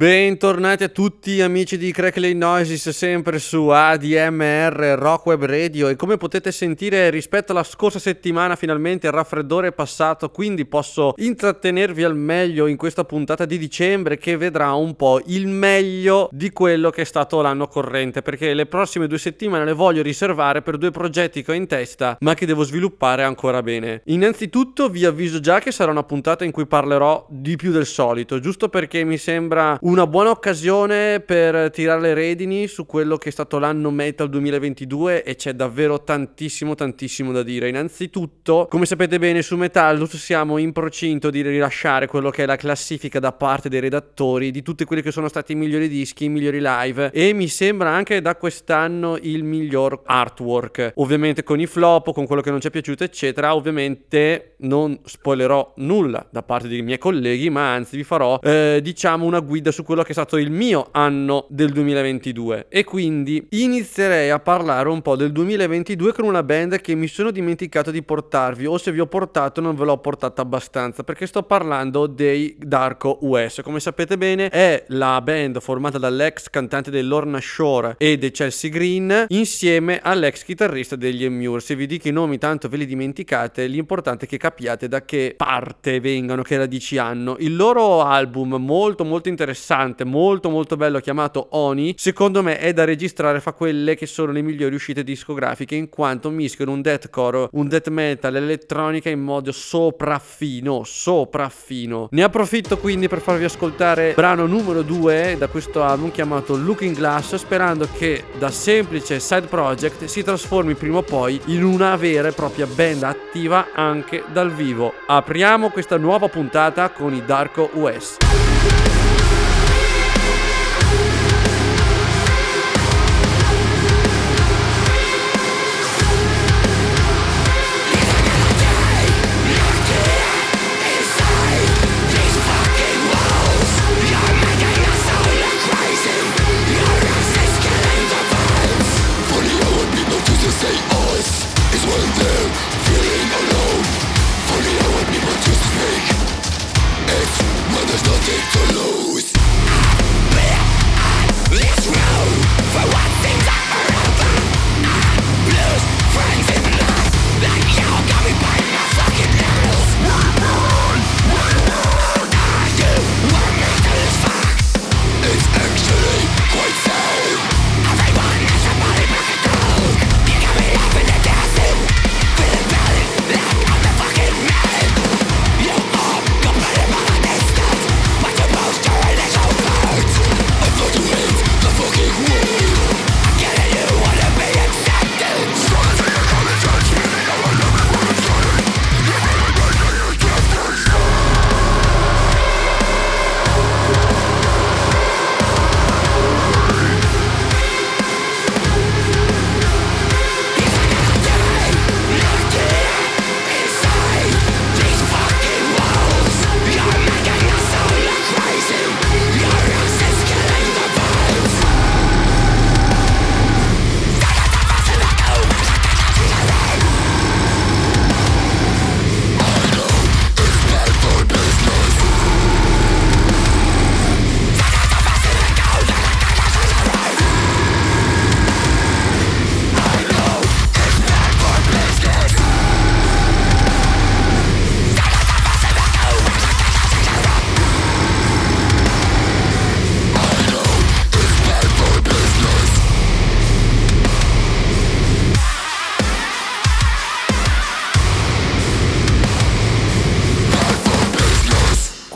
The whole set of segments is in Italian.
Bentornati a tutti amici di Crackling Noises, sempre su ADMR Rock Web Radio e come potete sentire rispetto alla scorsa settimana finalmente il raffreddore è passato, quindi posso intrattenervi al meglio in questa puntata di dicembre che vedrà un po' il meglio di quello che è stato l'anno corrente, perché le prossime due settimane le voglio riservare per due progetti che ho in testa ma che devo sviluppare ancora bene. Innanzitutto vi avviso già che sarà una puntata in cui parlerò di più del solito, giusto perché mi sembra una buona occasione per tirare le redini su quello che è stato l'anno metal 2022 e c'è davvero tantissimo tantissimo da dire. Innanzitutto, come sapete bene su Metallus siamo in procinto di rilasciare quello che è la classifica da parte dei redattori di tutti quelli che sono stati i migliori dischi, i migliori live e mi sembra anche da quest'anno il miglior artwork. Ovviamente con i flop, con quello che non ci è piaciuto eccetera, ovviamente non spoilerò nulla da parte dei miei colleghi, ma anzi vi farò eh, diciamo una guida su quello che è stato il mio anno del 2022 e quindi inizierei a parlare un po' del 2022 con una band che mi sono dimenticato di portarvi o se vi ho portato non ve l'ho portata abbastanza perché sto parlando dei Darko US come sapete bene è la band formata dall'ex cantante dell'Orna Shore e dei Chelsea Green insieme all'ex chitarrista degli Emmure se vi dico i nomi tanto ve li dimenticate l'importante è che capiate da che parte vengano che radici hanno. Il loro album molto molto interessante interessante, molto molto bello chiamato Oni, secondo me è da registrare fra quelle che sono le migliori uscite discografiche in quanto mischiano un deathcore, un death metal, elettronica in modo sopraffino, sopraffino. Ne approfitto quindi per farvi ascoltare brano numero 2 da questo album chiamato Looking Glass, sperando che da semplice side project si trasformi prima o poi in una vera e propria band attiva anche dal vivo. Apriamo questa nuova puntata con i Darko US.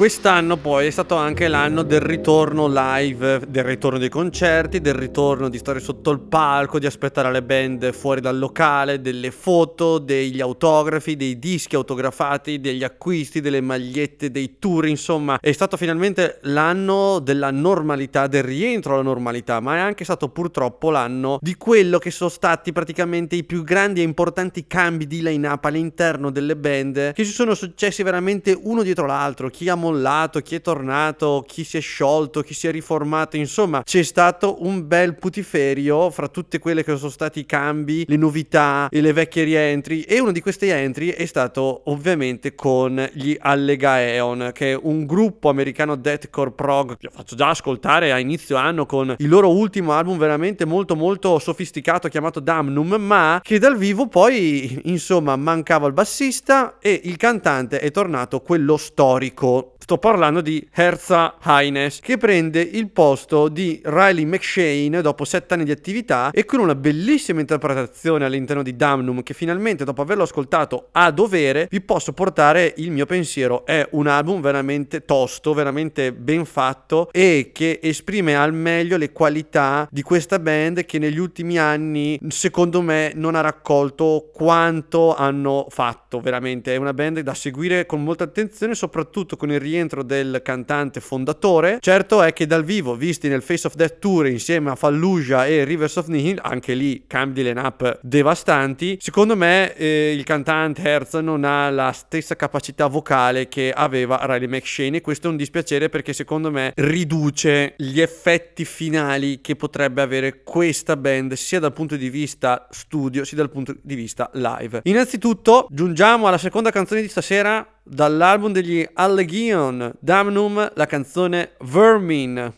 questo Quest'anno poi è stato anche l'anno del ritorno live, del ritorno dei concerti, del ritorno di stare sotto il palco, di aspettare le band fuori dal locale, delle foto, degli autografi, dei dischi autografati, degli acquisti, delle magliette, dei tour, insomma è stato finalmente l'anno della normalità, del rientro alla normalità, ma è anche stato purtroppo l'anno di quello che sono stati praticamente i più grandi e importanti cambi di line-up all'interno delle band che si sono successi veramente uno dietro l'altro, chi ha mollato mollato, chi è tornato, chi si è sciolto, chi si è riformato, insomma c'è stato un bel putiferio fra tutte quelle che sono stati i cambi, le novità e le vecchie rientri e uno di questi entry è stato ovviamente con gli Allegaeon che è un gruppo americano deathcore prog che faccio già ascoltare a inizio anno con il loro ultimo album veramente molto molto sofisticato chiamato Damnum ma che dal vivo poi insomma mancava il bassista e il cantante è tornato quello storico Sto parlando di Herza Highness che prende il posto di Riley McShane dopo sette anni di attività e con una bellissima interpretazione all'interno di Damnum che finalmente dopo averlo ascoltato a dovere vi posso portare il mio pensiero. È un album veramente tosto, veramente ben fatto e che esprime al meglio le qualità di questa band che negli ultimi anni secondo me non ha raccolto quanto hanno fatto veramente. È una band da seguire con molta attenzione soprattutto con il rientro rientro del cantante fondatore. Certo è che dal vivo, visti nel Face of Death Tour insieme a Fallujah e Rivers of Nihil, anche lì cambi di line-up devastanti, secondo me eh, il cantante Herz non ha la stessa capacità vocale che aveva Riley McShane e questo è un dispiacere perché secondo me riduce gli effetti finali che potrebbe avere questa band sia dal punto di vista studio sia dal punto di vista live. Innanzitutto giungiamo alla seconda canzone di stasera dall'album degli Allegion, Damnum, la canzone Vermin.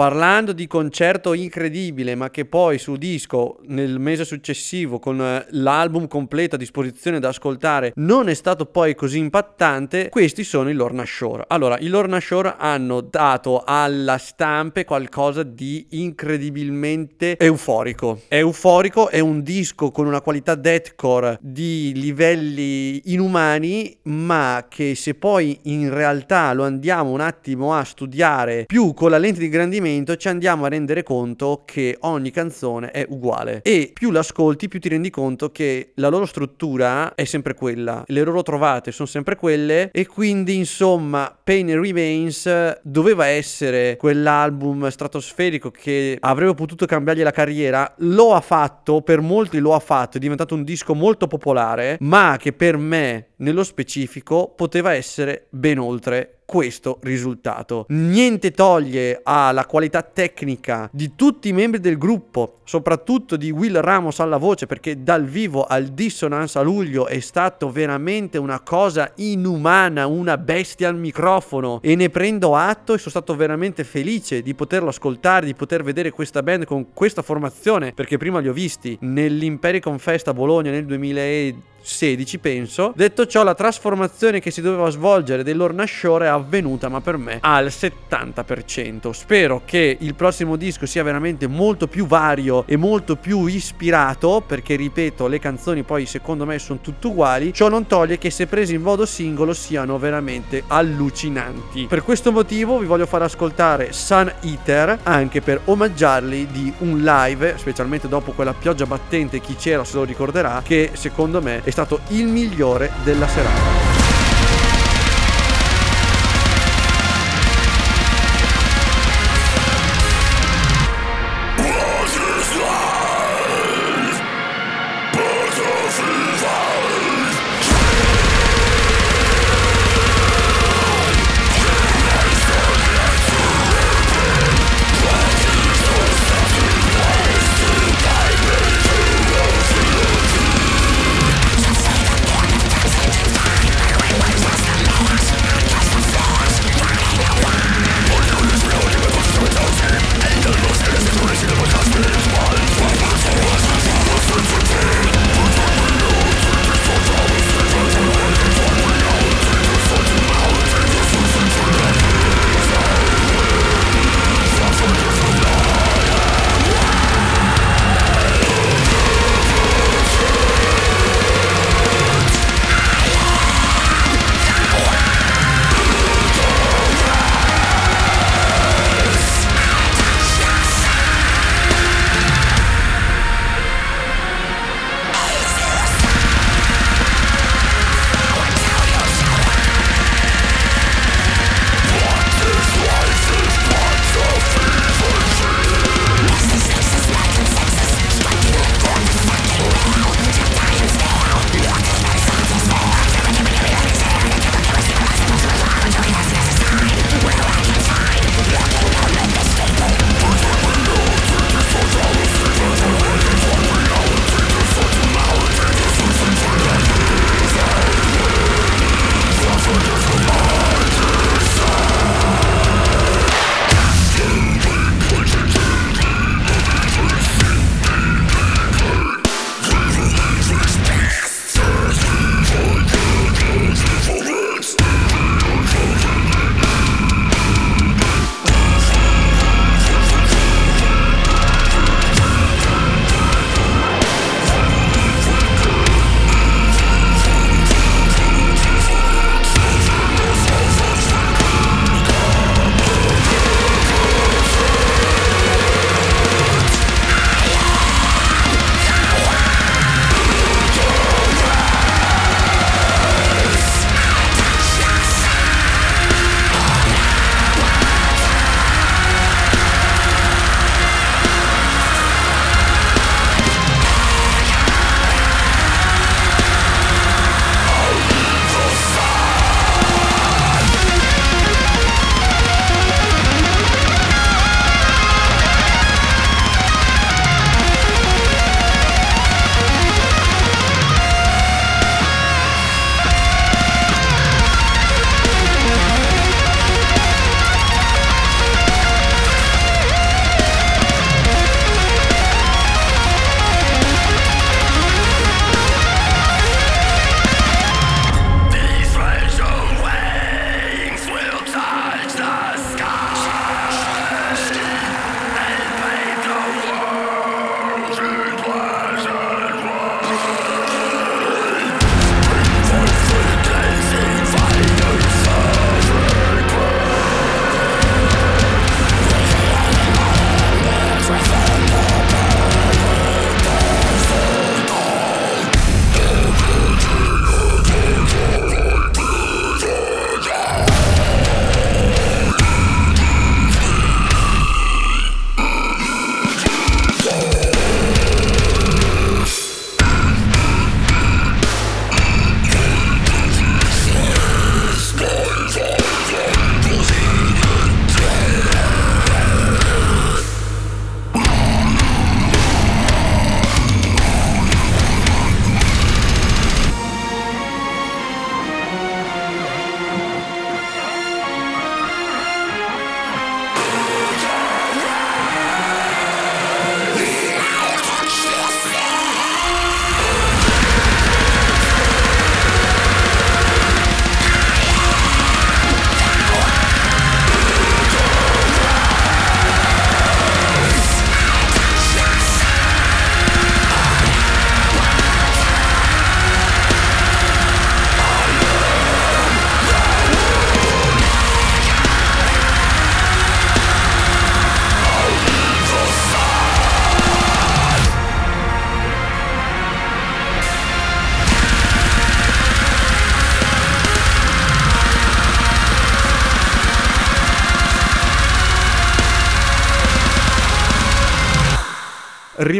Parlando di concerto incredibile, ma che poi su disco nel mese successivo con eh, l'album completo a disposizione da ascoltare non è stato poi così impattante, questi sono i Lorna Shore. Allora, i Lorna Shore hanno dato alla stampe qualcosa di incredibilmente euforico. Euforico, è un disco con una qualità deathcore di livelli inumani, ma che se poi in realtà lo andiamo un attimo a studiare più con la lente di ingrandimento, ci andiamo a rendere conto che ogni canzone è uguale. E più l'ascolti, più ti rendi conto che la loro struttura è sempre quella, le loro trovate sono sempre quelle, e quindi insomma, Pain Remains doveva essere quell'album stratosferico che avrebbe potuto cambiargli la carriera, lo ha fatto, per molti lo ha fatto, è diventato un disco molto popolare, ma che per me nello specifico poteva essere ben oltre questo risultato. Niente toglie alla qualità tecnica di tutti i membri del gruppo, soprattutto di Will Ramos alla voce, perché dal vivo al Dissonance a luglio è stato veramente una cosa inumana, una bestia al microfono e ne prendo atto e sono stato veramente felice di poterlo ascoltare, di poter vedere questa band con questa formazione, perché prima li ho visti nell'Impericon Fest a Bologna nel 2010 16 penso. Detto ciò la trasformazione che si doveva svolgere dell'Orna Shore è avvenuta ma per me al 70%. Spero che il prossimo disco sia veramente molto più vario e molto più ispirato perché ripeto le canzoni poi secondo me sono tutte uguali. Ciò non toglie che se presi in modo singolo siano veramente allucinanti. Per questo motivo vi voglio far ascoltare Sun Eater anche per omaggiarli di un live specialmente dopo quella pioggia battente chi c'era se lo ricorderà che secondo me è è stato il migliore della serata.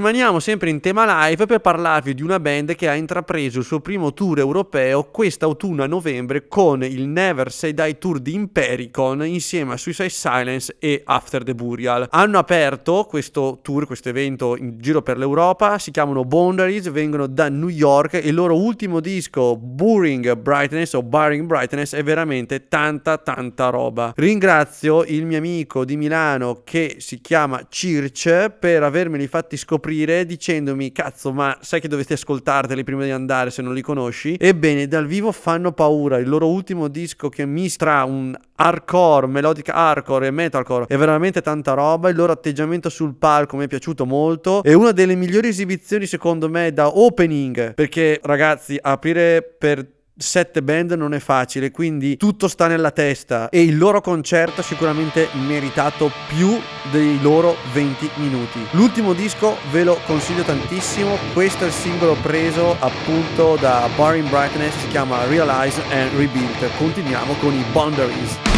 Rimaniamo sempre in tema live per parlarvi di una band che ha intrapreso il suo primo tour europeo quest'autunno a novembre con il Never Say Die Tour di Impericon insieme a Suicide Silence e After the Burial. Hanno aperto questo tour, questo evento in giro per l'Europa, si chiamano Boundaries, vengono da New York e il loro ultimo disco Boring Brightness o Barring Brightness è veramente tanta tanta roba. Ringrazio il mio amico di Milano che si chiama Circe per avermeli fatti scoprire scoprire dicendomi cazzo ma sai che dovete ascoltarteli prima di andare se non li conosci? Ebbene dal vivo fanno paura. Il loro ultimo disco che mistra un hardcore melodic hardcore e metalcore è veramente tanta roba. Il loro atteggiamento sul palco mi è piaciuto molto. È una delle migliori esibizioni secondo me da opening. Perché ragazzi aprire per sette band non è facile, quindi tutto sta nella testa e il loro concerto ha sicuramente meritato più dei loro 20 minuti. L'ultimo disco ve lo consiglio tantissimo, questo è il singolo preso appunto da Barring Brightness, si chiama Realize and Rebuild. Continuiamo con i Boundaries.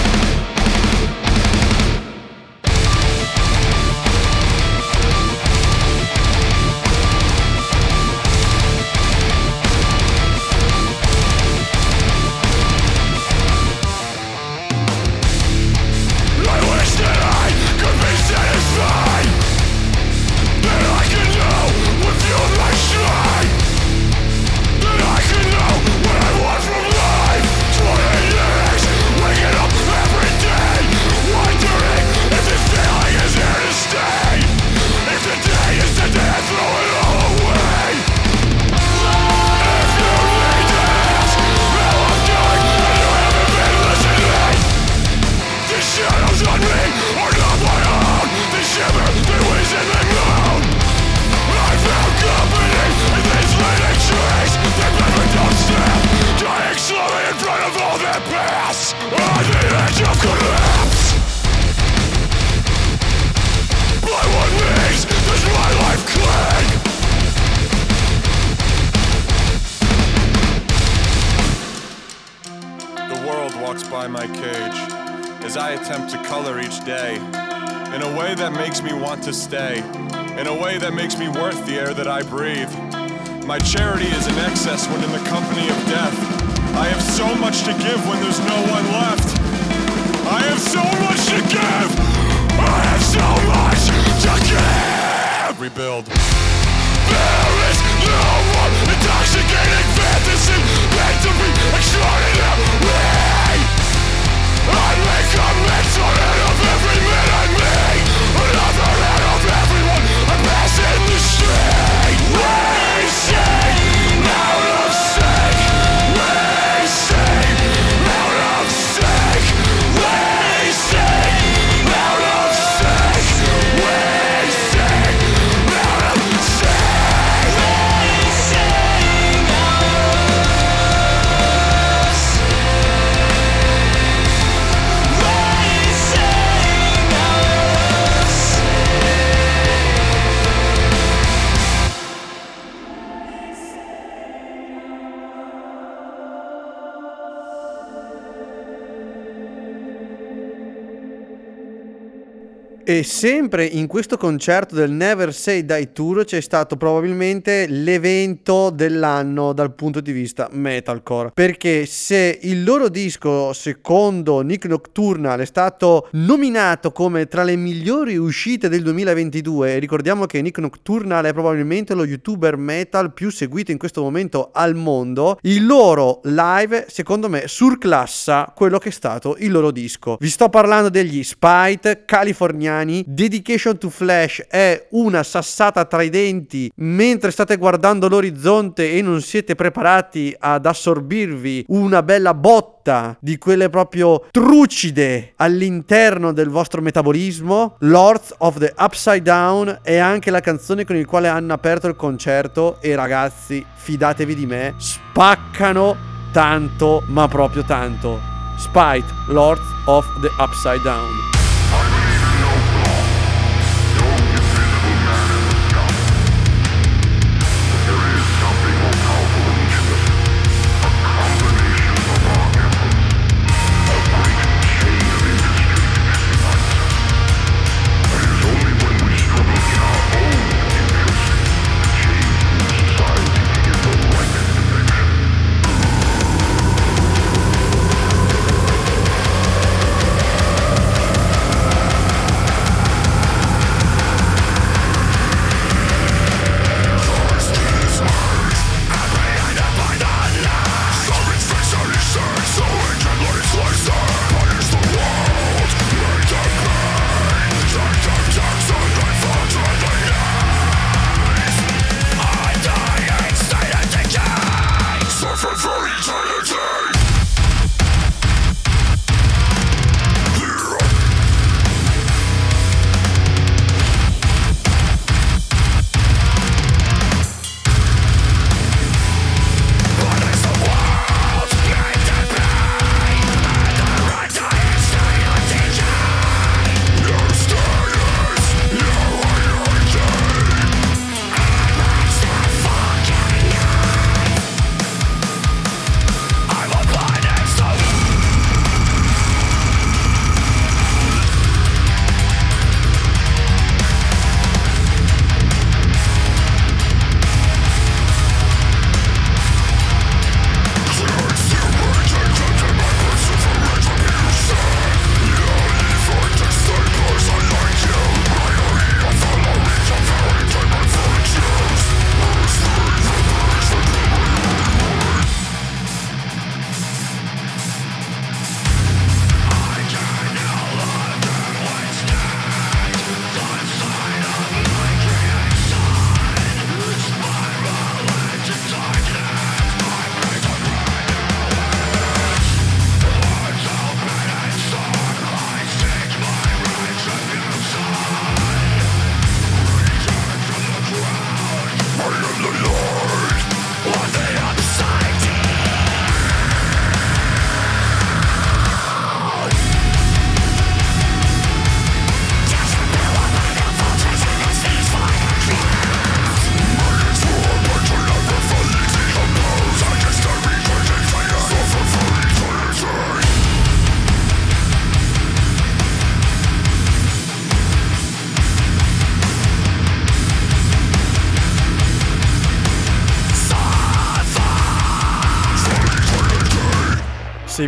E sempre in questo concerto del Never Say Die Tour c'è stato probabilmente l'evento dell'anno dal punto di vista metalcore. Perché se il loro disco, secondo Nick Nocturnal, è stato nominato come tra le migliori uscite del 2022, ricordiamo che Nick Nocturnal è probabilmente lo youtuber metal più seguito in questo momento al mondo, il loro live, secondo me, surclassa quello che è stato il loro disco. Vi sto parlando degli Spite californiani italiani, Dedication to Flash è una sassata tra i denti mentre state guardando l'orizzonte e non siete preparati ad assorbirvi una bella botta di quelle proprio trucide all'interno del vostro metabolismo. Lords of the Upside Down è anche la canzone con la quale hanno aperto il concerto e ragazzi, fidatevi di me, spaccano tanto, ma proprio tanto. Spite, Lords of the Upside Down.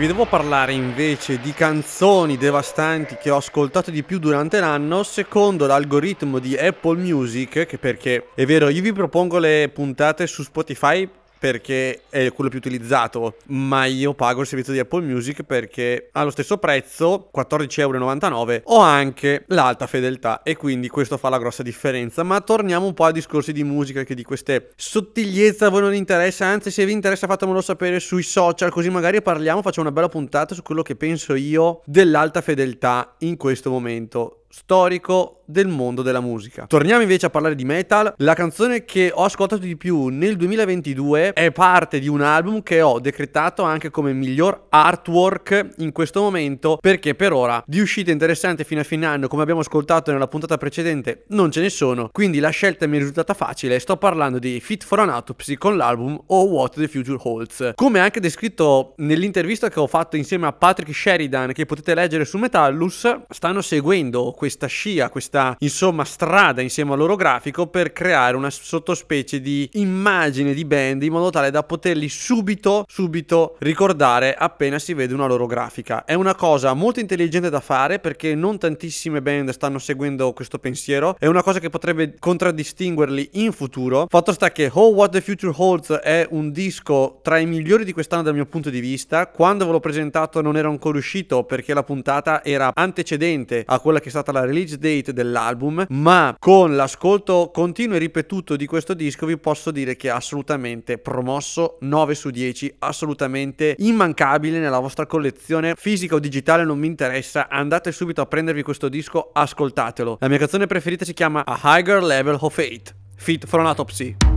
Vi devo parlare invece di canzoni devastanti che ho ascoltato di più durante l'anno, secondo l'algoritmo di Apple Music, che perché è vero, io vi propongo le puntate su Spotify perché è quello più utilizzato, ma io pago il servizio di Apple Music perché allo stesso prezzo, 14,99€, ho anche l'alta fedeltà e quindi questo fa la grossa differenza. Ma torniamo un po' a discorsi di musica che di queste sottigliezze a voi non interessa, anzi se vi interessa fatemelo sapere sui social così magari parliamo, facciamo una bella puntata su quello che penso io dell'alta fedeltà in questo momento storico del mondo della musica. Torniamo invece a parlare di metal. La canzone che ho ascoltato di più nel 2022 è parte di un album che ho decretato anche come miglior artwork in questo momento perché per ora di uscite interessanti fino a fine anno, come abbiamo ascoltato nella puntata precedente, non ce ne sono. Quindi la scelta mi è risultata facile. Sto parlando di Fit for an Autopsy con l'album Oh What the Future Holds. Come anche descritto nell'intervista che ho fatto insieme a Patrick Sheridan che potete leggere su Metallus, stanno seguendo questa scia, questa insomma strada insieme al loro grafico per creare una sottospecie di immagine di band in modo tale da poterli subito, subito ricordare appena si vede una loro grafica. È una cosa molto intelligente da fare perché non tantissime band stanno seguendo questo pensiero, è una cosa che potrebbe contraddistinguerli in futuro. Fatto sta che Oh What the Future Holds è un disco tra i migliori di quest'anno dal mio punto di vista. Quando ve l'ho presentato non era ancora uscito perché la puntata era antecedente a quella che è stata la release date dell'album, ma con l'ascolto continuo e ripetuto di questo disco vi posso dire che è assolutamente promosso 9 su 10, assolutamente immancabile nella vostra collezione fisica o digitale, non mi interessa, andate subito a prendervi questo disco, ascoltatelo. La mia canzone preferita si chiama A Higher Level of Fate, Fit for an Autopsy.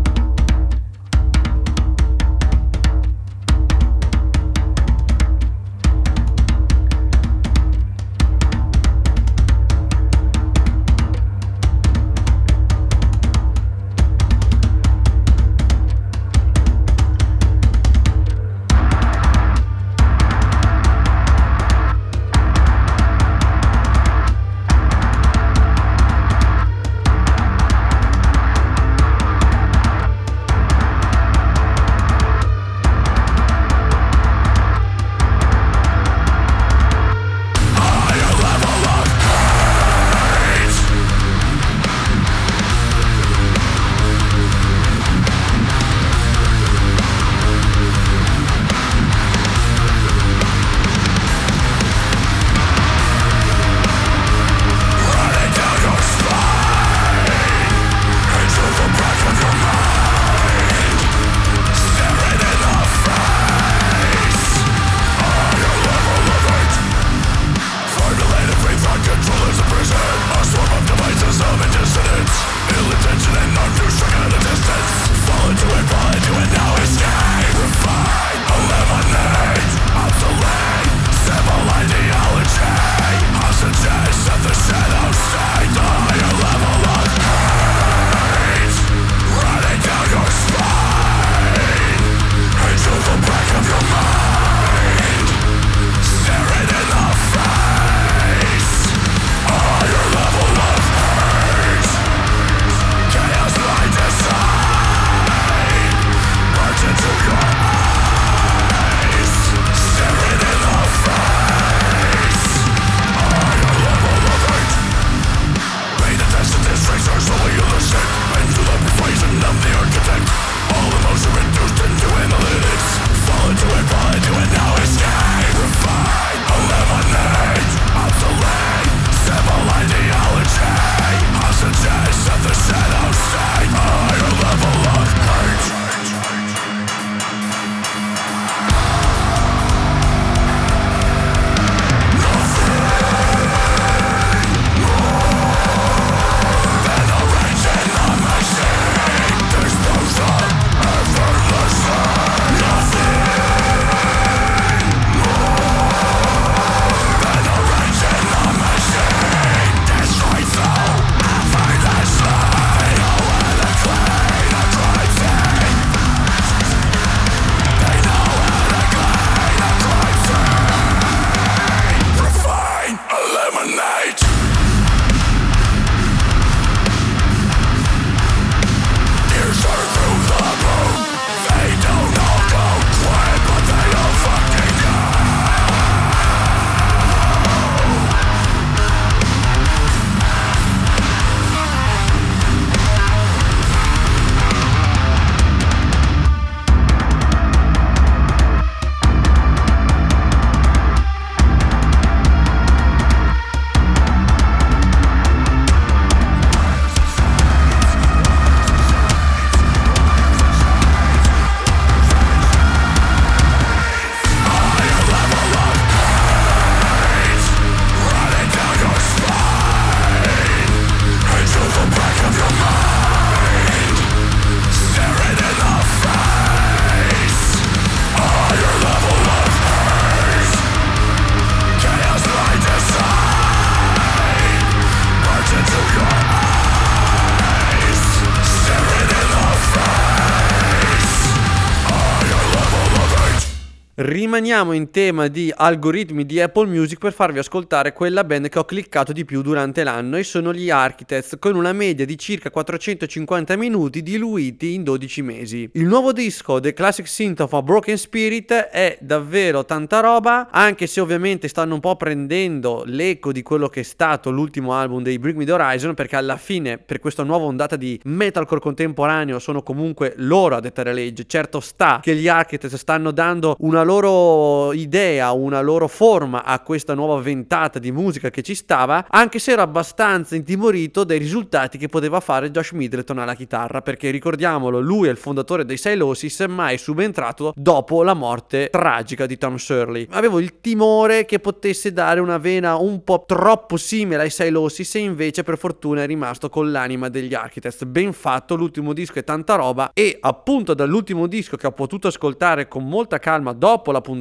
Rimaniamo in tema di algoritmi di Apple Music per farvi ascoltare quella band che ho cliccato di più durante l'anno e sono gli Architects con una media di circa 450 minuti diluiti in 12 mesi. Il nuovo disco The Classic Synth of a Broken Spirit è davvero tanta roba, anche se ovviamente stanno un po' prendendo l'eco di quello che è stato l'ultimo album dei Bring Me The Horizon perché alla fine per questa nuova ondata di metalcore contemporaneo sono comunque loro a dettare legge. Certo sta che gli Architects stanno dando una loro idea, una loro forma a questa nuova ventata di musica che ci stava, anche se ero abbastanza intimorito dai risultati che poteva fare Josh Middleton alla chitarra, perché ricordiamolo, lui è il fondatore dei Silosis, ma è subentrato dopo la morte tragica di Tom Shirley. Avevo il timore che potesse dare una vena un po' troppo simile ai Silosis e invece per fortuna è rimasto con l'anima degli Architects. Ben fatto, l'ultimo disco è tanta roba e appunto dall'ultimo disco che ho potuto ascoltare con molta calma dopo la puntata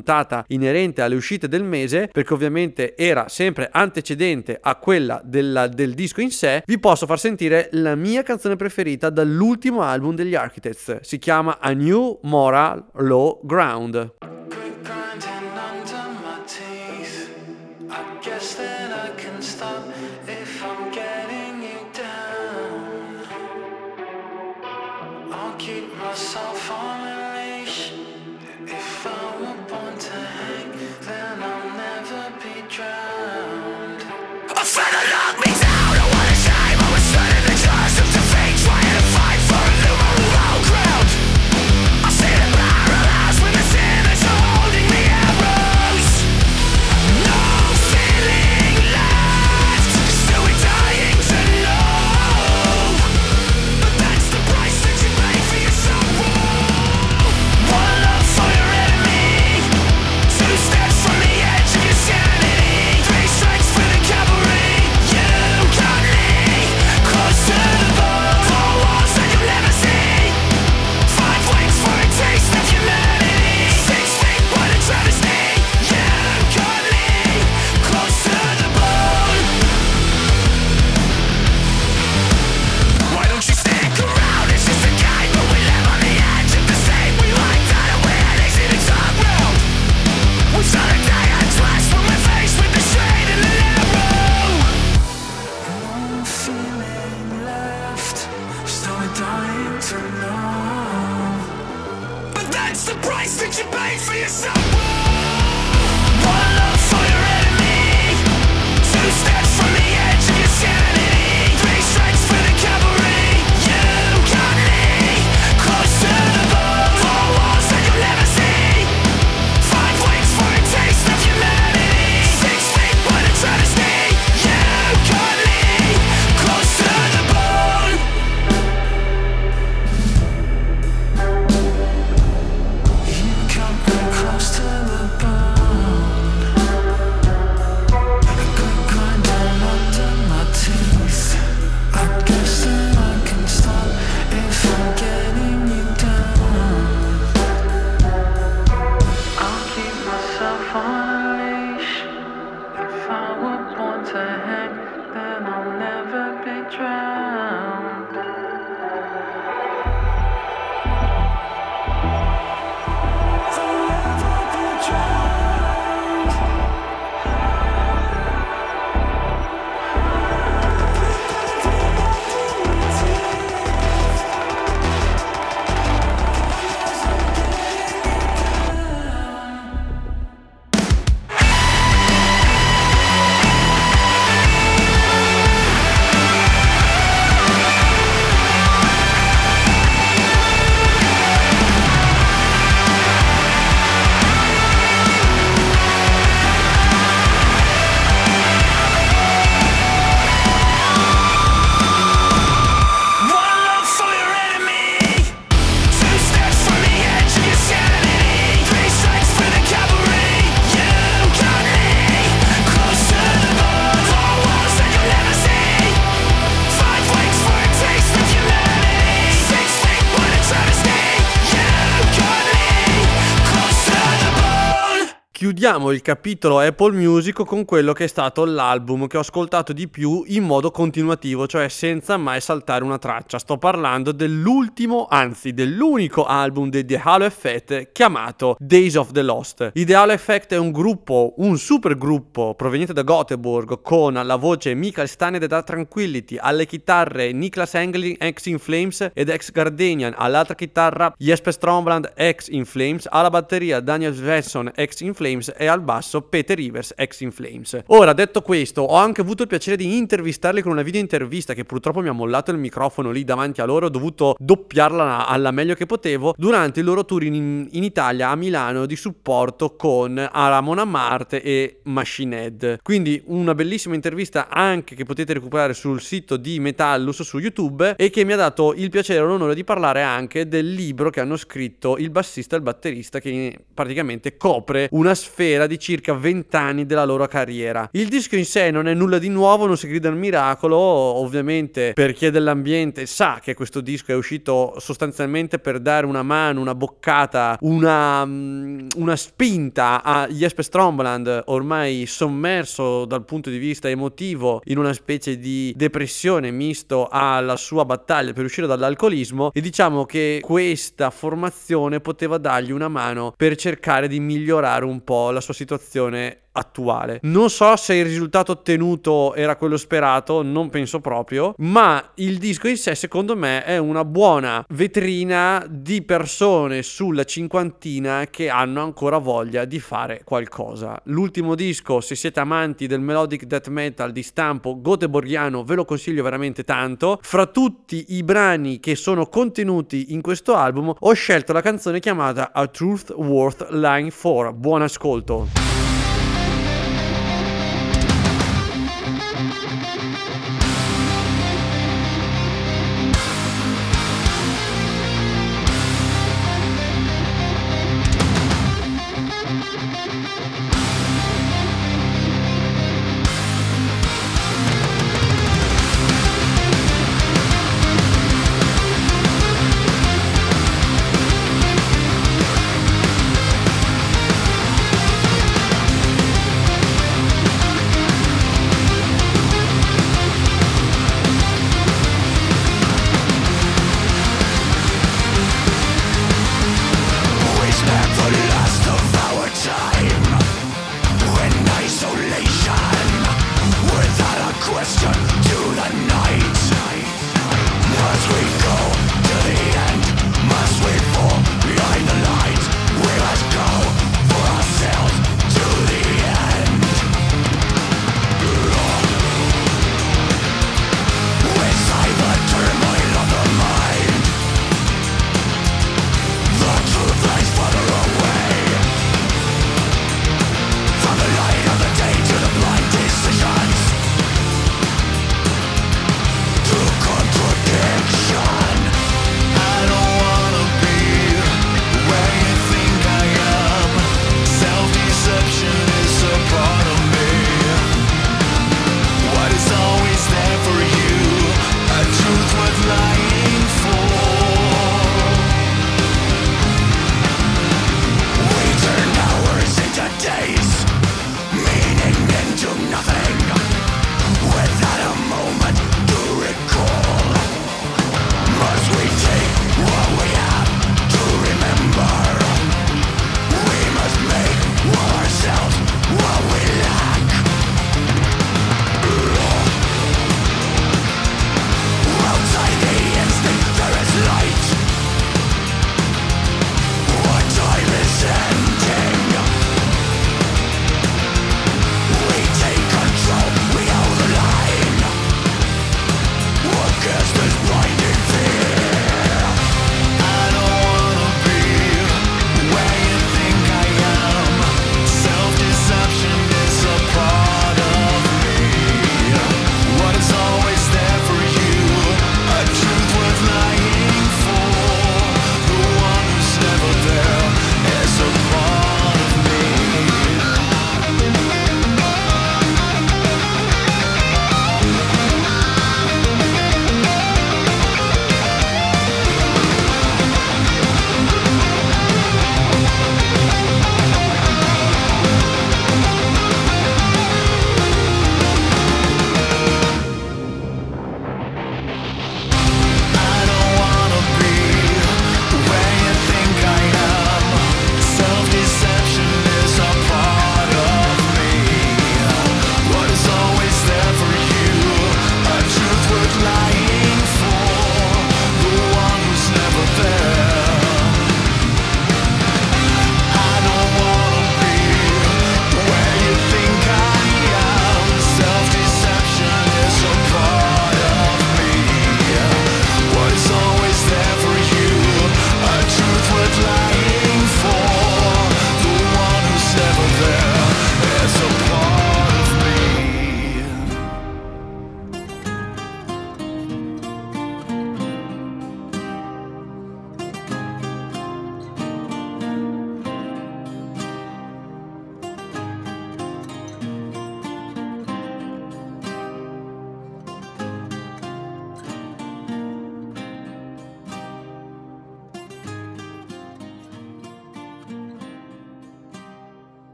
inerente alle uscite del mese, perché ovviamente era sempre antecedente a quella della, del disco in sé, vi posso far sentire la mia canzone preferita dall'ultimo album degli Architects. Si chiama A New Moral Low Ground. keep myself on chiudiamo il capitolo Apple Music con quello che è stato l'album che ho ascoltato di più in modo continuativo, cioè senza mai saltare una traccia. Sto parlando dell'ultimo, anzi dell'unico album dei The Halo Effect chiamato Days of the Lost. I The Halo Effect è un gruppo, un super gruppo proveniente da Göteborg con la voce Michael Stane da Tranquility, alle chitarre Niklas Engling ex In Flames ed ex Gardenian, all'altra chitarra Jesper Strombrand ex In Flames, alla batteria Daniel Svensson ex In Flames e al basso Peter Rivers ex In Flames. Ora, detto questo, ho anche avuto il piacere di intervistarli con una video intervista che purtroppo mi ha mollato il microfono lì davanti a loro, ho dovuto doppiarla alla meglio che potevo durante il loro tour in, in Italia a Milano di supporto con Aramon Marte e Machine Head. Quindi una bellissima intervista anche che potete recuperare sul sito di Metallus su YouTube e che mi ha dato il piacere e l'onore di parlare anche del libro che hanno scritto il bassista e il batterista che praticamente copre una sfera di circa 20 anni della loro carriera. Il disco in sé non è nulla di nuovo, non si grida al miracolo, ovviamente per chi è dell'ambiente sa che questo disco è uscito sostanzialmente per dare una mano, una boccata, una, mm, una spinta a Jesper Stromboland ormai sommerso dal punto di vista emotivo in una specie di depressione misto alla sua battaglia per uscire dall'alcolismo e diciamo che questa formazione poteva dargli una mano per cercare di migliorare un po' la sua situazione attuale. Non so se il risultato ottenuto era quello sperato, non penso proprio, ma il disco in sé secondo me è una buona vetrina di persone sulla cinquantina che hanno ancora voglia di fare qualcosa. L'ultimo disco, se siete amanti del melodic death metal di stampo goteborgiano, ve lo consiglio veramente tanto. Fra tutti i brani che sono contenuti in questo album, ho scelto la canzone chiamata A Truth Worth Line 4. Buon ascolto.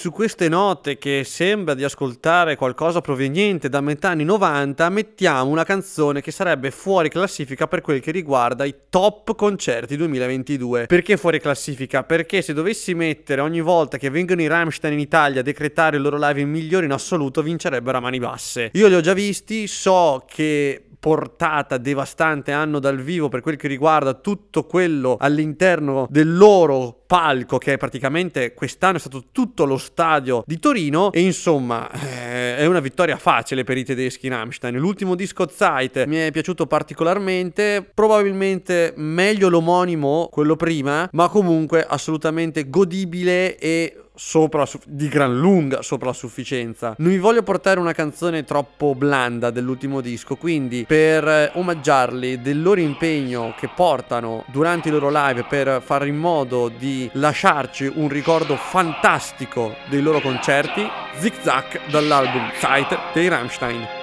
Su queste note che sembra di ascoltare qualcosa proveniente da metà anni 90, mettiamo una canzone che sarebbe fuori classifica per quel che riguarda i top concerti 2022. Perché fuori classifica? Perché se dovessi mettere ogni volta che vengono i Rammstein in Italia a decretare il loro live migliore in assoluto, vincerebbero a mani basse. Io li ho già visti, so che portata devastante hanno dal vivo per quel che riguarda tutto quello all'interno del loro palco che è praticamente quest'anno è stato tutto lo stadio di Torino. E insomma eh, è una vittoria facile per i tedeschi in Amstein. L'ultimo disco Zeit mi è piaciuto particolarmente. Probabilmente meglio l'omonimo quello prima ma comunque assolutamente godibile e sopra, di gran lunga sopra la sufficienza. Non vi voglio portare una canzone troppo blanda dell'ultimo disco, quindi per eh, omaggiarli del loro impegno che portano durante i loro live per fare in modo di lasciarci un ricordo fantastico dei loro concerti, Zig Zag dall'album Zeit dei Rammstein.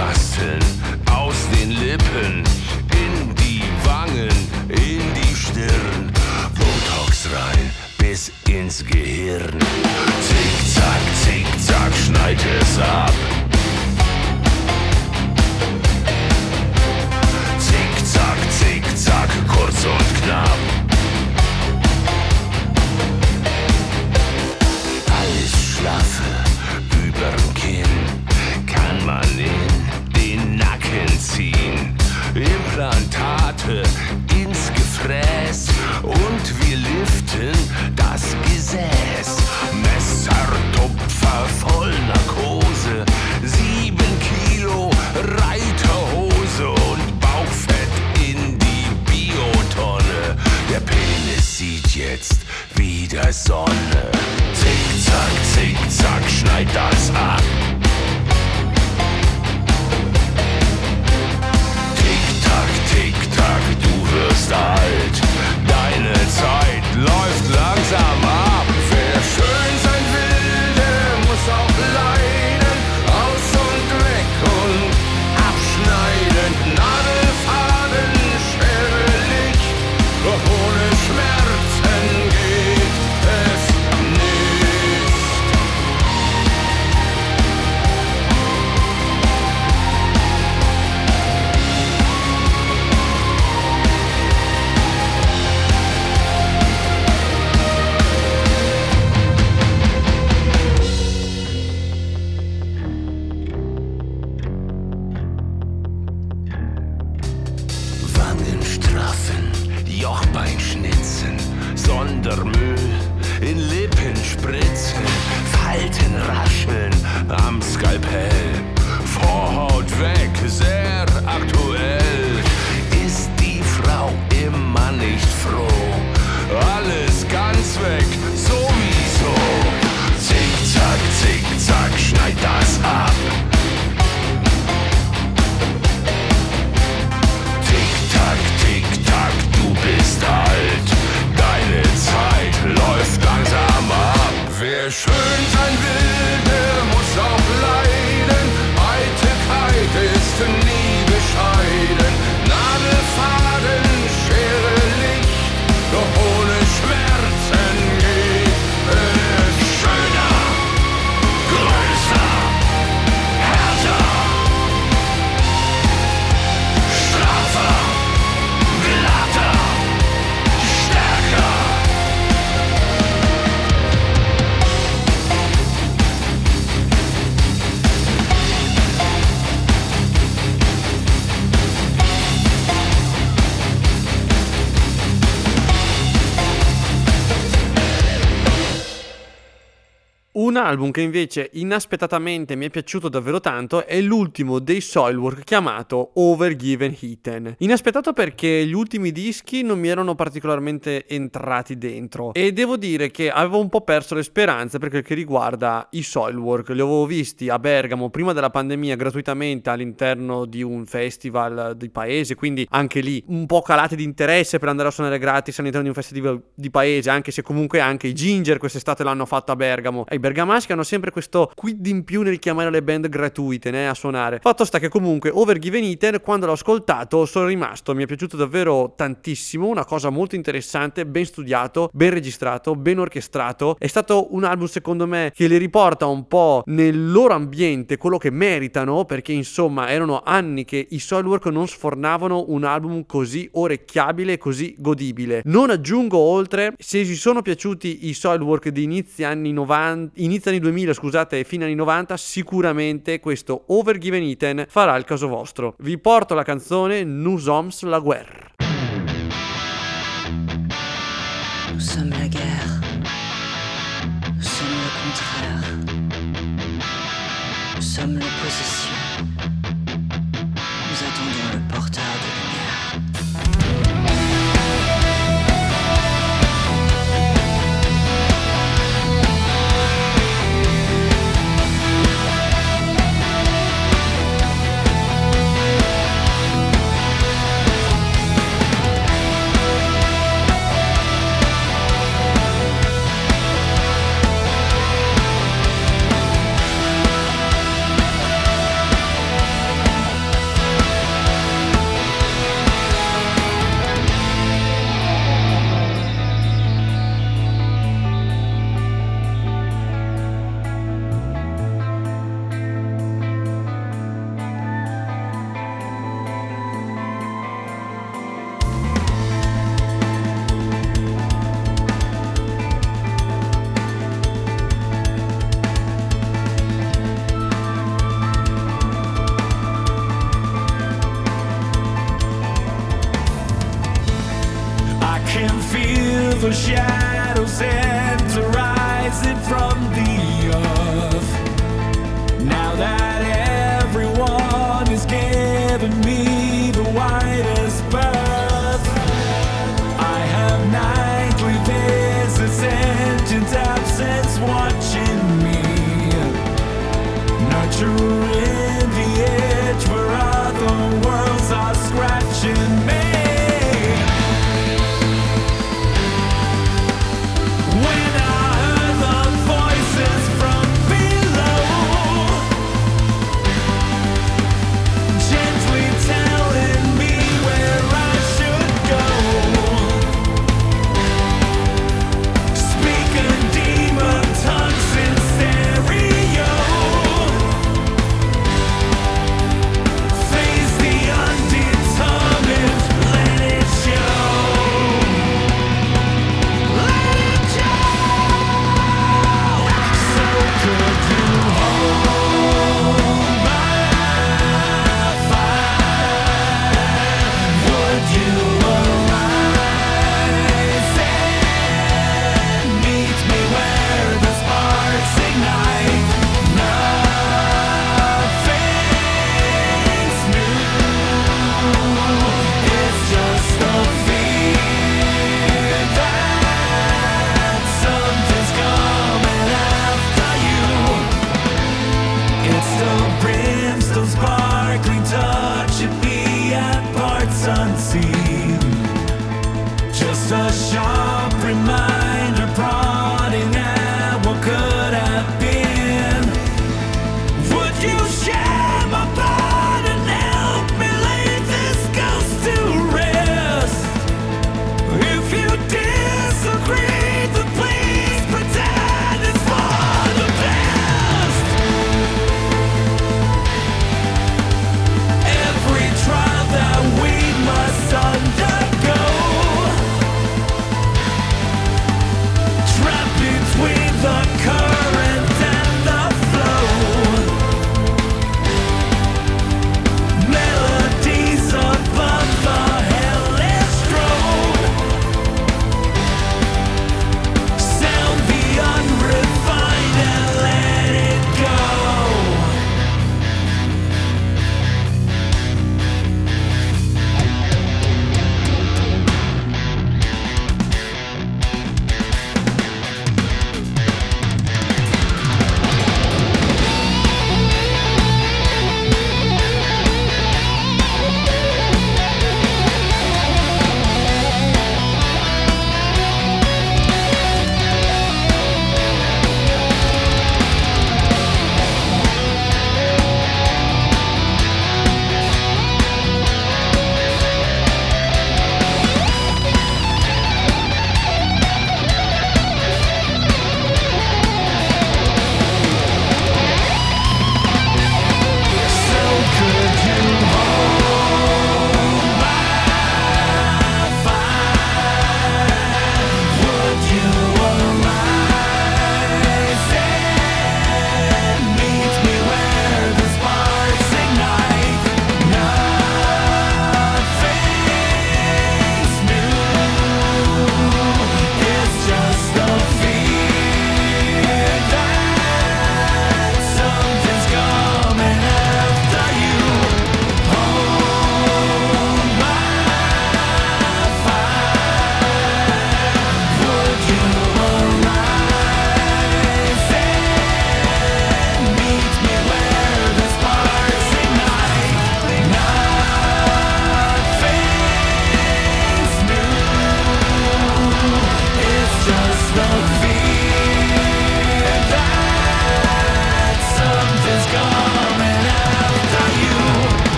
Basteln aus den Lippen, in die Wangen, in die Stirn, Botox rein bis ins Gehirn. Zick, zack, zick, zack, schneid es ab. Zick, zack, zick, zack, kurz und knapp. Implantate ins Gefräß und wir liften das Gesäß. Messertupfer voll Narkose, sieben Kilo Reiterhose und Bauchfett in die Biotonne. Der Penis sieht jetzt wieder Sonne. Zick, zack, zick, zack, schneid das ab. side. Un album che invece inaspettatamente mi è piaciuto davvero tanto è l'ultimo dei Soilwork chiamato Overgiven Heaten. Inaspettato perché gli ultimi dischi non mi erano particolarmente entrati dentro e devo dire che avevo un po' perso le speranze per quel che riguarda i Soilwork. Li avevo visti a Bergamo prima della pandemia gratuitamente all'interno di un festival di paese, quindi anche lì un po' calati di interesse per andare a suonare gratis all'interno di un festival di paese, anche se comunque anche i Ginger quest'estate l'hanno fatto a Bergamo. E i bergamaschi hanno sempre questo quid in più nel chiamare le band gratuite né, a suonare. Fatto sta che comunque Overgiven Eater quando l'ho ascoltato sono rimasto, mi è piaciuto davvero tantissimo, una cosa molto interessante, ben studiato, ben registrato, ben orchestrato. È stato un album secondo me che li riporta un po' nel loro ambiente, quello che meritano, perché insomma erano anni che i Soilwork non sfornavano un album così orecchiabile così godibile. Non aggiungo oltre, se ci sono piaciuti i Soilwork di inizio anni 90, inizio anni 2000, scusate, fine anni 90, sicuramente questo Overgiven Iten farà il caso vostro. Vi porto la canzone Nous sommes la guerre. Nous sommes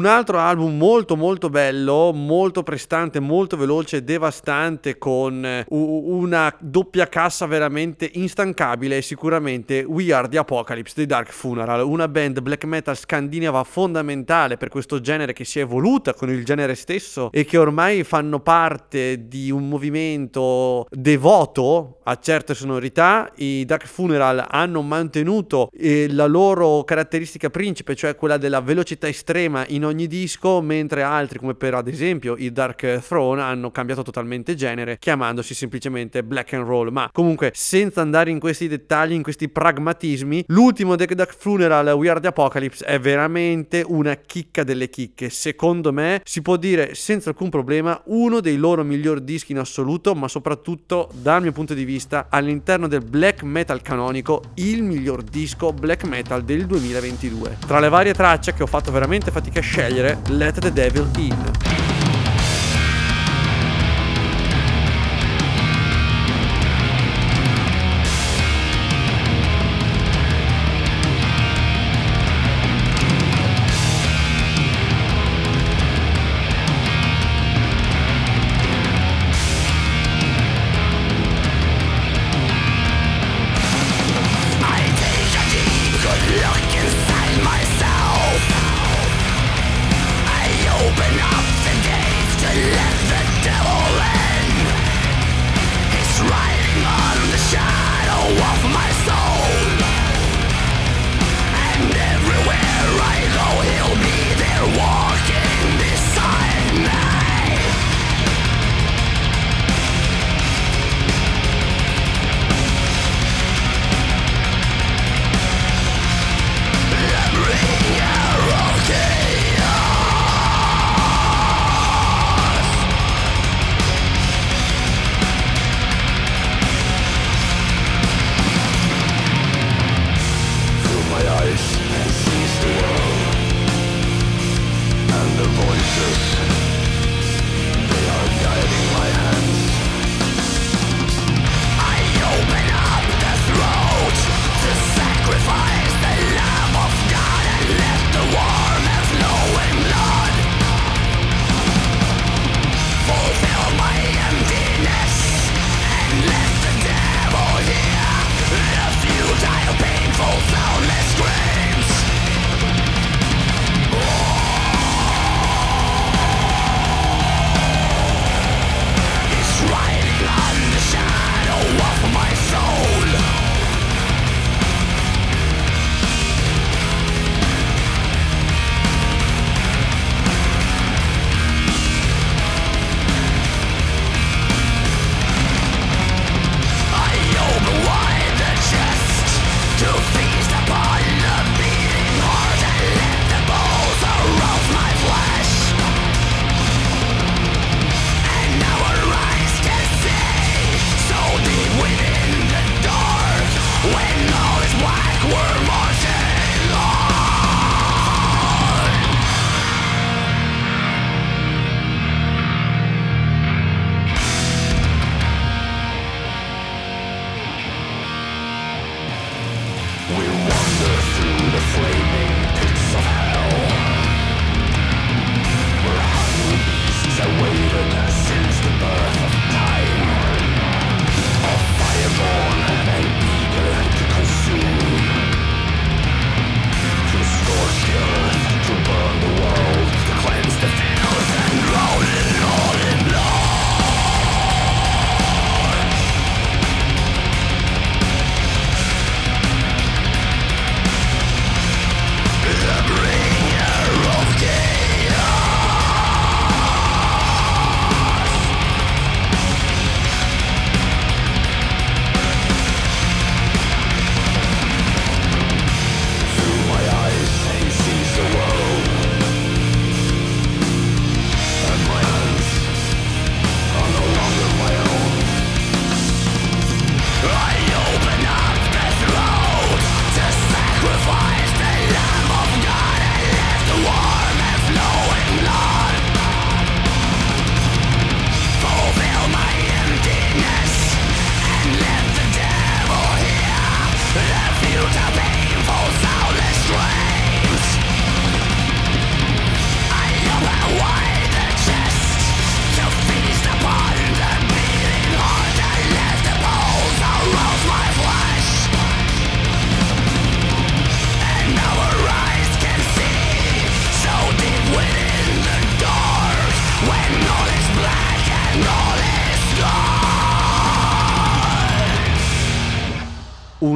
Un altro album molto molto bello, molto prestante, molto veloce, devastante, con eh, una doppia cassa veramente instancabile è sicuramente We Are the Apocalypse dei Dark Funeral, una band black metal scandinava fondamentale per questo genere che si è evoluta con il genere stesso e che ormai fanno parte di un movimento devoto a certe sonorità. I Dark Funeral hanno mantenuto eh, la loro caratteristica principe, cioè quella della velocità estrema in ogni disco, mentre altri, come per ad esempio i Dark Throne, hanno cambiato totalmente genere, chiamandosi semplicemente Black and Roll. Ma comunque, senza andare in questi dettagli, in questi pragmatismi, l'ultimo The Dark Funeral, We Are the Apocalypse, è veramente una chicca delle chicche. Secondo me, si può dire senza alcun problema, uno dei loro migliori dischi in assoluto, ma soprattutto dal mio punto di vista, all'interno del black metal canonico, il miglior disco black metal del 2022. Tra le varie tracce che ho fatto veramente fatica a scegliere, Let the Devil In.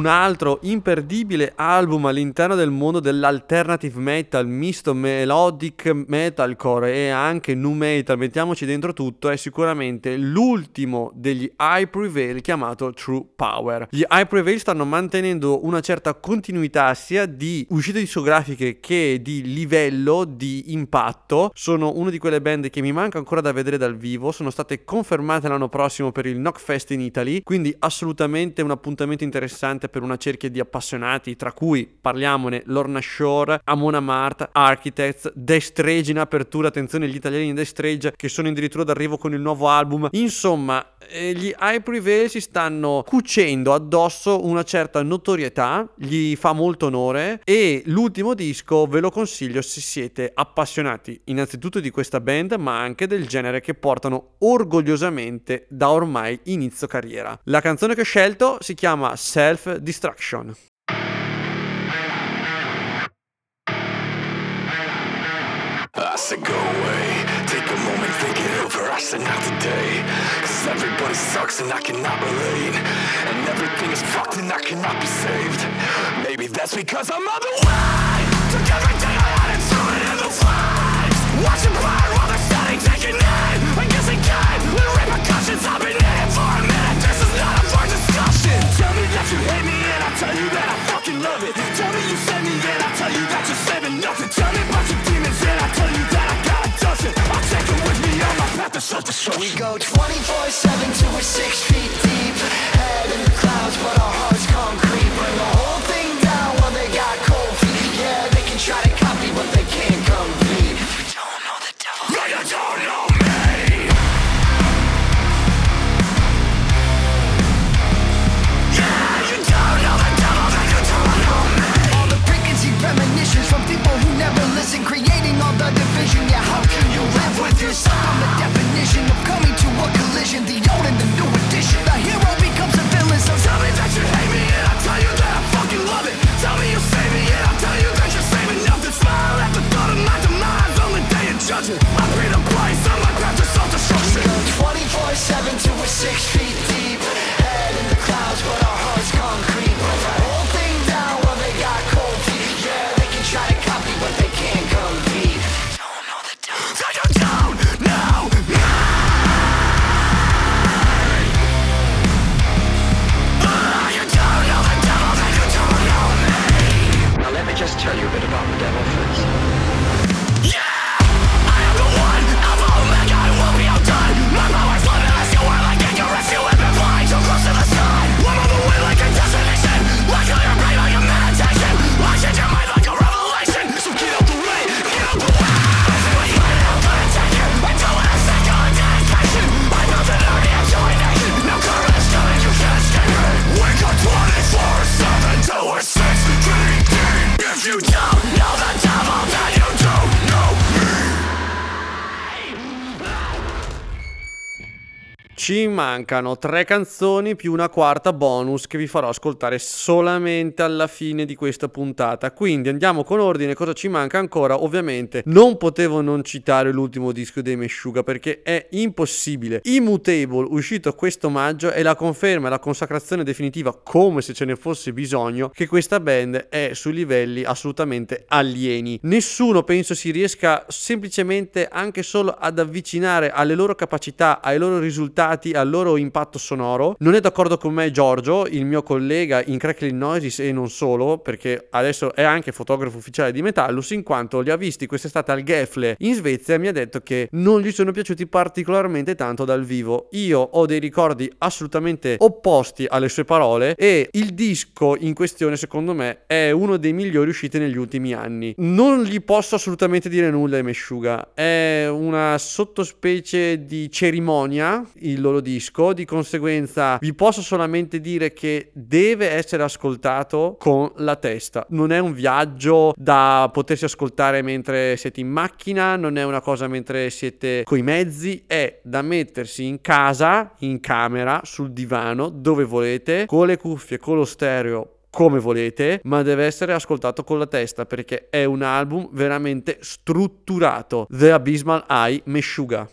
Un altro imperdibile album all'interno del mondo dell'alternative metal, misto melodic metalcore e anche nu metal, mettiamoci dentro tutto, è sicuramente l'ultimo degli High Prevail chiamato True Power. Gli High Prevail stanno mantenendo una certa continuità sia di uscite discografiche che di livello di impatto. Sono una di quelle band che mi manca ancora da vedere dal vivo, sono state confermate l'anno prossimo per il Knockfest in Italy, quindi assolutamente un appuntamento interessante per una cerchia di appassionati, tra cui parliamone Lorna Shore, Amona Mart, Architects, Destrage in apertura, attenzione gli italiani di Destrage che sono addirittura d'arrivo con il nuovo album. Insomma, eh, gli High si stanno cucendo addosso una certa notorietà, gli fa molto onore e l'ultimo disco ve lo consiglio se siete appassionati innanzitutto di questa band ma anche del genere che portano orgogliosamente da ormai inizio carriera. La canzone che ho scelto si chiama Self Destruction. I said go away, take a moment, think it over. I said not today, cause everybody sucks and I cannot relate. And everything is fucked and I cannot be saved. Maybe that's because I'm on the way. Took everything I had and threw it in the flames. Watch it burn while they're standing, taking aim. I guess it came with repercussions. I've been Tell me that you hate me and I'll tell you that I fucking love it. Tell me you send me and I'll tell you that you're saving nothing. Tell me about your demons and I'll tell you that I got a dozen. I'll take it with me on my path to self-destruction. We go 24-7 till we're six feet deep Head in the clouds but our hearts the definition of coming to a collision. The old and the new edition. The hero becomes a villain. So tell me that you hate me, and I'll tell you that I fucking love it. Tell me you and I'll tell you that you're saving nothing. Smile at the thought of my demise on the day of judgment. I the my 24/7 to a 6. Ci mancano tre canzoni più una quarta bonus che vi farò ascoltare solamente alla fine di questa puntata. Quindi andiamo con ordine. Cosa ci manca ancora? Ovviamente non potevo non citare l'ultimo disco dei Meshuga perché è impossibile. Immutable, uscito questo maggio, è la conferma e la consacrazione definitiva, come se ce ne fosse bisogno, che questa band è su livelli assolutamente alieni. Nessuno penso si riesca semplicemente anche solo ad avvicinare alle loro capacità, ai loro risultati, al loro impatto sonoro. Non è d'accordo con me Giorgio, il mio collega in Crackling Noises e non solo, perché adesso è anche fotografo ufficiale di Metallus, in quanto li ha visti quest'estate al Gefle in Svezia e mi ha detto che non gli sono piaciuti particolarmente tanto dal vivo. Io ho dei ricordi assolutamente opposti alle sue parole e il disco in questione secondo me è uno dei migliori usciti negli ultimi anni. Non gli posso assolutamente dire nulla ai Meshuga, è una sottospecie di cerimonia il loro disco, di conseguenza vi posso solamente dire che deve essere ascoltato con la testa. Non è un viaggio da potersi ascoltare mentre siete in macchina, non è una cosa mentre siete coi mezzi, è da mettersi in casa, in camera, sul divano, dove volete, con le cuffie, con lo stereo come volete, ma deve essere ascoltato con la testa perché è un album veramente strutturato. The Abysmal Eye Meshuga.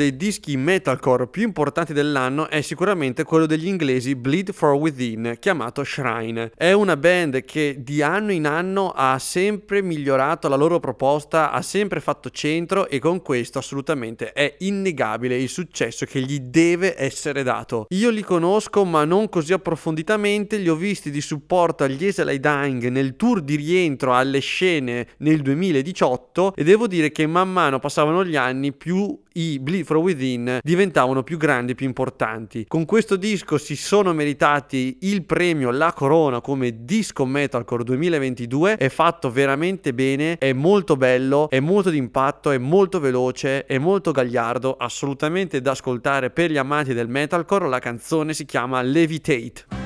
Dei dischi metalcore più importanti dell'anno è sicuramente quello degli inglesi Bleed for Within, chiamato Shrine. È una band che di anno in anno ha sempre migliorato la loro proposta, ha sempre fatto centro e con questo assolutamente è innegabile il successo che gli deve essere dato. Io li conosco ma non così approfonditamente, li ho visti di supporto agli Esalai Dying nel tour di rientro alle scene nel 2018 e devo dire che man mano passavano gli anni più i Bleed From Within diventavano più grandi, più importanti. Con questo disco si sono meritati il premio La Corona come disco metalcore 2022, è fatto veramente bene, è molto bello, è molto d'impatto, è molto veloce, è molto gagliardo, assolutamente da ascoltare per gli amanti del metalcore, la canzone si chiama Levitate.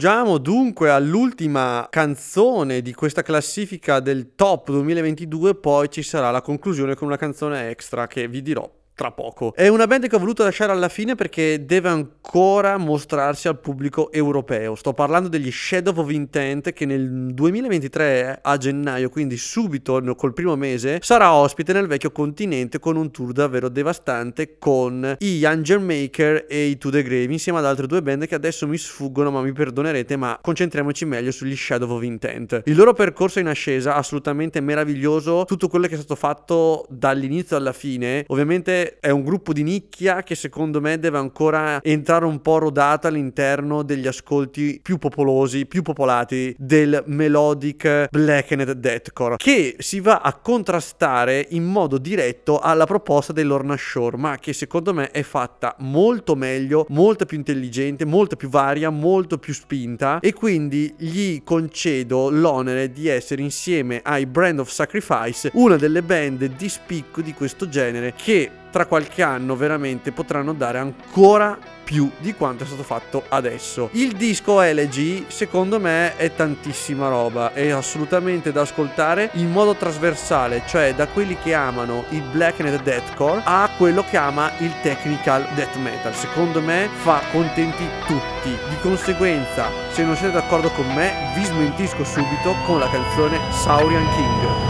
Giungiamo dunque all'ultima canzone di questa classifica del top 2022, poi ci sarà la conclusione con una canzone extra che vi dirò tra poco. È una band che ho voluto lasciare alla fine perché deve ancora mostrarsi al pubblico europeo. Sto parlando degli Shadow of Intent che nel 2023 a gennaio, quindi subito col primo mese, sarà ospite nel vecchio continente con un tour davvero devastante con i Angel Maker e i To The Grave insieme ad altre due band che adesso mi sfuggono ma mi perdonerete ma concentriamoci meglio sugli Shadow of Intent. Il loro percorso in ascesa assolutamente meraviglioso, tutto quello che è stato fatto dall'inizio alla fine, ovviamente è un gruppo di nicchia che secondo me deve ancora entrare un po' rodato all'interno degli ascolti più popolosi, più popolati del melodic blackened deathcore, che si va a contrastare in modo diretto alla proposta dei Lorna Shore, ma che secondo me è fatta molto meglio, molto più intelligente, molto più varia, molto più spinta e quindi gli concedo l'onere di essere insieme ai Brand of Sacrifice una delle band di spicco di questo genere che tra qualche anno veramente potranno dare ancora più di quanto è stato fatto adesso. Il disco LG secondo me è tantissima roba, è assolutamente da ascoltare in modo trasversale, cioè da quelli che amano il black and deathcore a quello che ama il technical death metal. Secondo me fa contenti tutti. Di conseguenza, se non siete d'accordo con me, vi smentisco subito con la canzone Saurian King.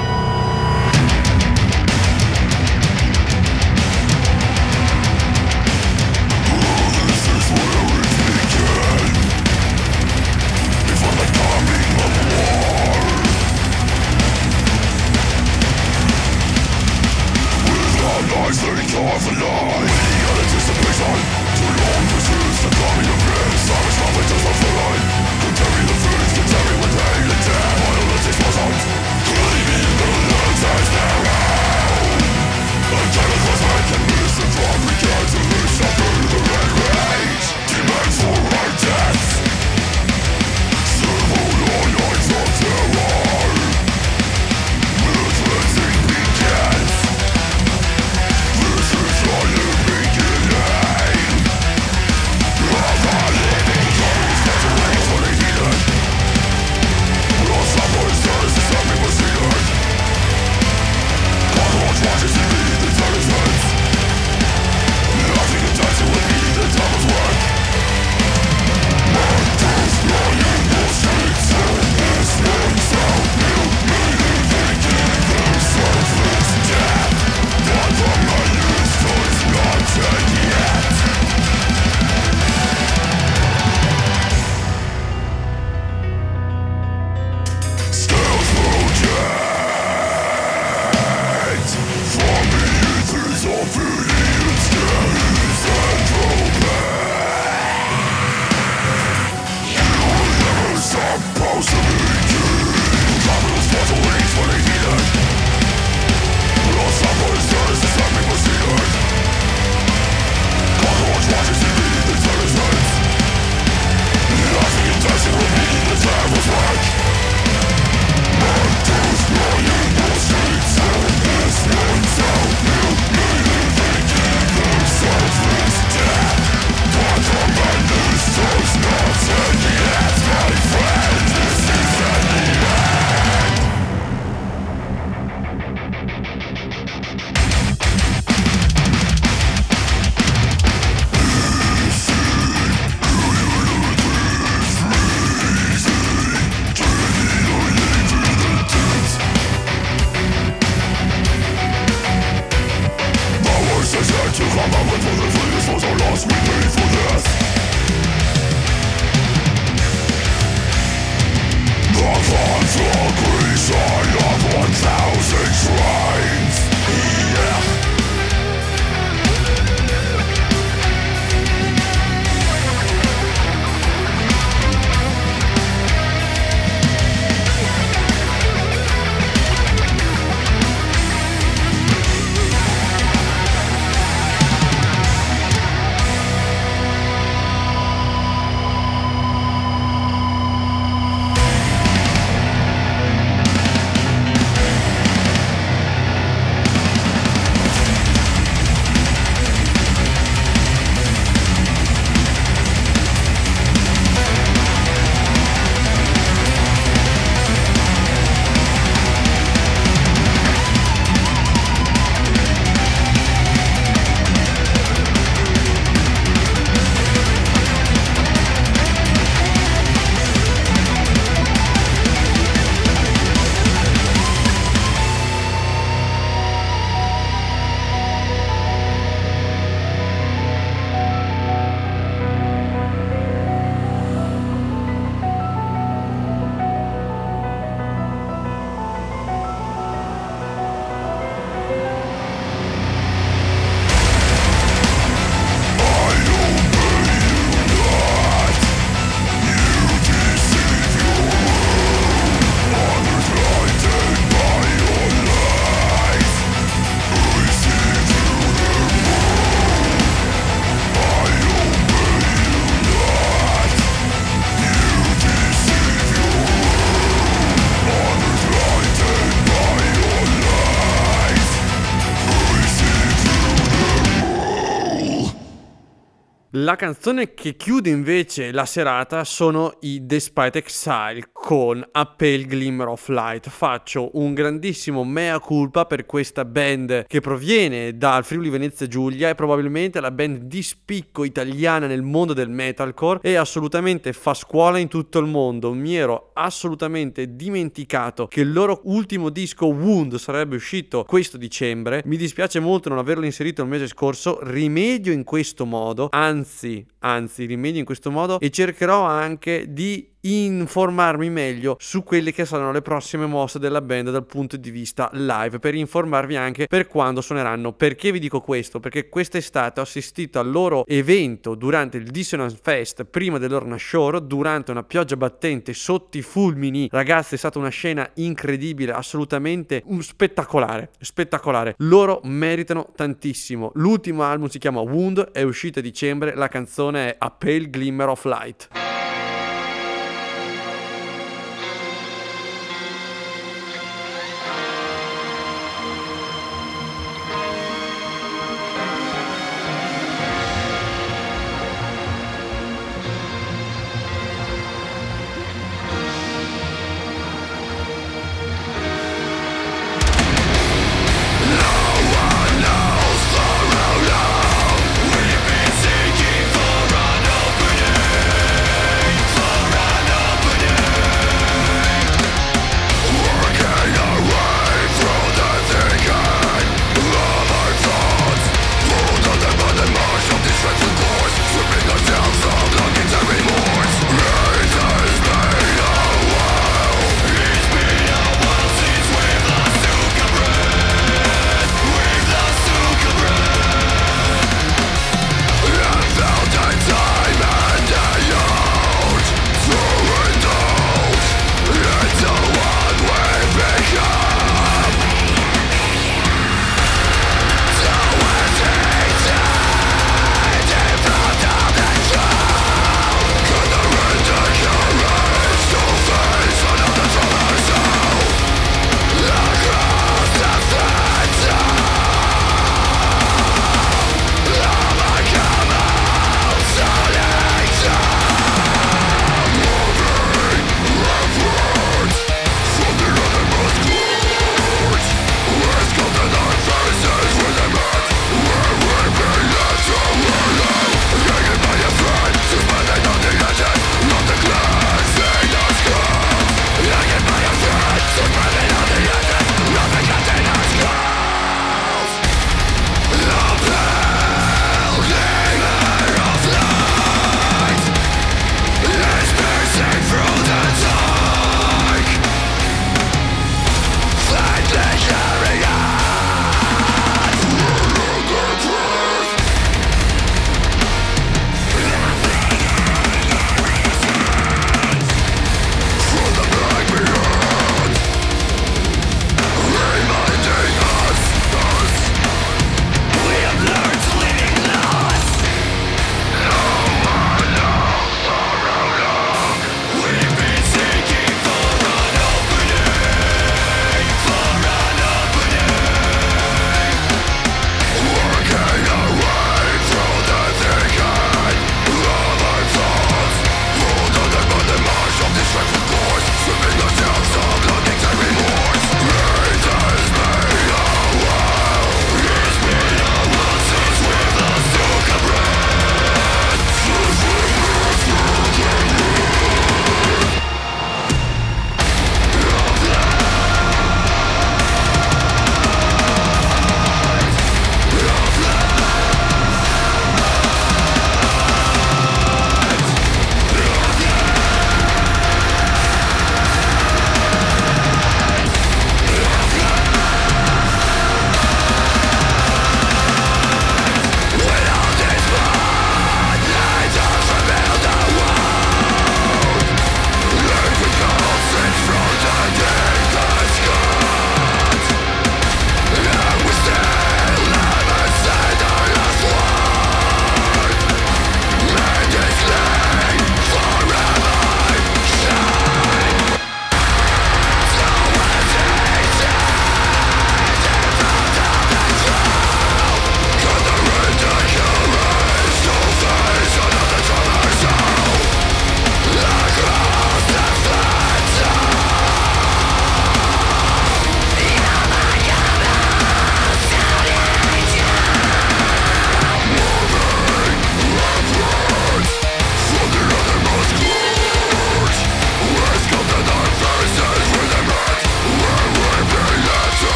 La canzone che chiude invece la serata sono i Despite Exile con A Pale Glimmer of Light. Faccio un grandissimo mea culpa per questa band che proviene dal Friuli Venezia Giulia, è probabilmente la band di spicco italiana nel mondo del metalcore e assolutamente fa scuola in tutto il mondo. Mi ero assolutamente dimenticato che il loro ultimo disco Wound sarebbe uscito questo dicembre. Mi dispiace molto non averlo inserito il mese scorso. Rimedio in questo modo, anzi anzi, anzi, rimedio in questo modo e cercherò anche di informarmi meglio su quelle che saranno le prossime mosse della band dal punto di vista live per informarvi anche per quando suoneranno. Perché vi dico questo? Perché quest'estate ho assistito al loro evento durante il Dissonance Fest prima dell'Orna Shore durante una pioggia battente sotto i fulmini. Ragazzi è stata una scena incredibile assolutamente un spettacolare spettacolare. Loro meritano tantissimo. L'ultimo album si chiama Wound è uscito a dicembre la canzone è A Pale Glimmer of Light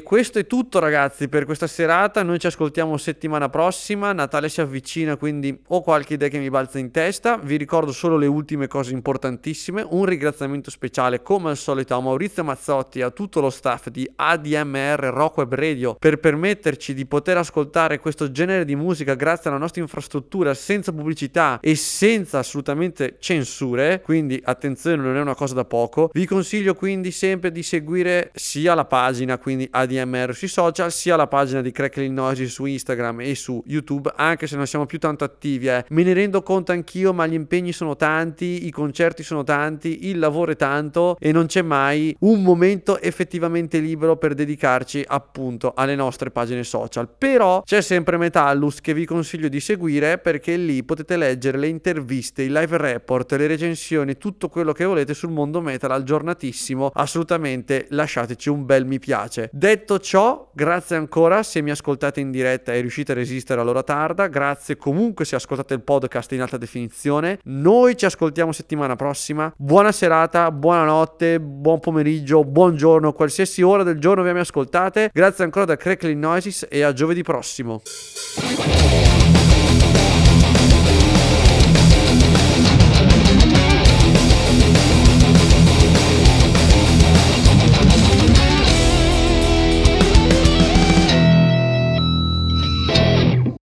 Questo è tutto ragazzi per questa serata, noi ci ascoltiamo settimana prossima, Natale si avvicina quindi ho qualche idea che mi balza in testa, vi ricordo solo le ultime cose importantissime, un ringraziamento speciale come al solito a Maurizio Mazzotti e a tutto lo staff di ADMR Rock Web Radio per permetterci di poter ascoltare questo genere di musica grazie alla nostra infrastruttura senza pubblicità e senza assolutamente censure, quindi attenzione non è una cosa da poco, vi consiglio quindi sempre di seguire sia la pagina quindi ADMR sui social, sia la pagina di Crackling Noisy su Instagram e su YouTube, anche se non siamo più tanto attivi. Eh. Me ne rendo conto anch'io, ma gli impegni sono tanti, i concerti sono tanti, il lavoro è tanto e non c'è mai un momento effettivamente libero per dedicarci appunto alle nostre pagine social. Però c'è sempre Metallus che vi consiglio di seguire perché lì potete leggere le interviste, i live report, le recensioni, tutto quello che volete sul mondo metal aggiornatissimo. Assolutamente lasciateci un bel mi piace. Detto ciò, grazie ancora se mi ascoltate in diretta e riuscite a resistere all'ora tarda, grazie comunque se ascoltate il podcast in alta definizione. Noi ci ascoltiamo settimana prossima. Buona serata, buonanotte, buon pomeriggio, buongiorno, qualsiasi ora del giorno vi mi ascoltate. Grazie ancora da Crackling Noises e a giovedì prossimo.